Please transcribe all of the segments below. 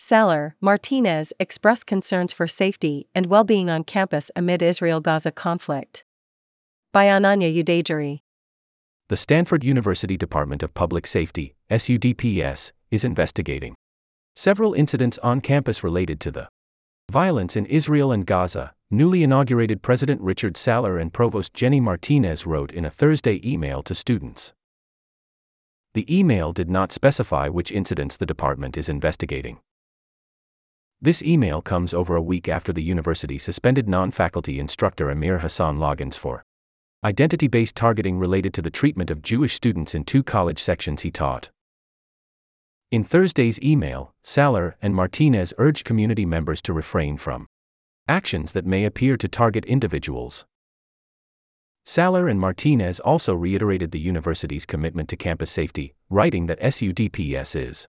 Saller, Martinez expressed concerns for safety and well being on campus amid Israel Gaza conflict. By Ananya Udaygiri. The Stanford University Department of Public Safety, SUDPS, is investigating several incidents on campus related to the violence in Israel and Gaza, newly inaugurated President Richard Saller and Provost Jenny Martinez wrote in a Thursday email to students. The email did not specify which incidents the department is investigating. This email comes over a week after the university suspended non faculty instructor Ameer Hasan Loggins for identity based targeting related to the treatment of Jewish students in two college sections he taught. In Thursday's email, Saller and Martinez urged community members to refrain from actions that may appear to target individuals. Saller and Martinez also reiterated the university's commitment to campus safety, writing that SUDPS is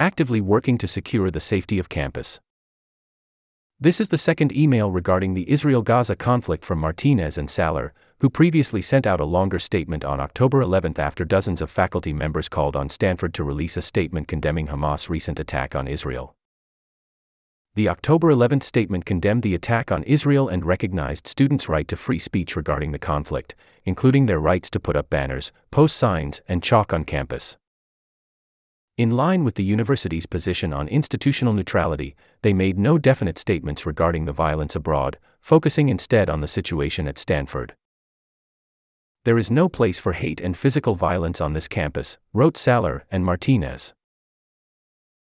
actively working to secure the safety of campus. This is the second email regarding the Israel Gaza conflict from Martinez and Saller, who previously sent out a longer statement on October 11 after dozens of faculty members called on Stanford to release a statement condemning Hamas' recent attack on Israel. The October 11 statement condemned the attack on Israel and recognized students' right to free speech regarding the conflict, including their rights to put up banners, post signs, and chalk on campus. In line with the university's position on institutional neutrality, they made no definite statements regarding the violence abroad, focusing instead on the situation at Stanford. There is no place for hate and physical violence on this campus, wrote Saller and Martinez.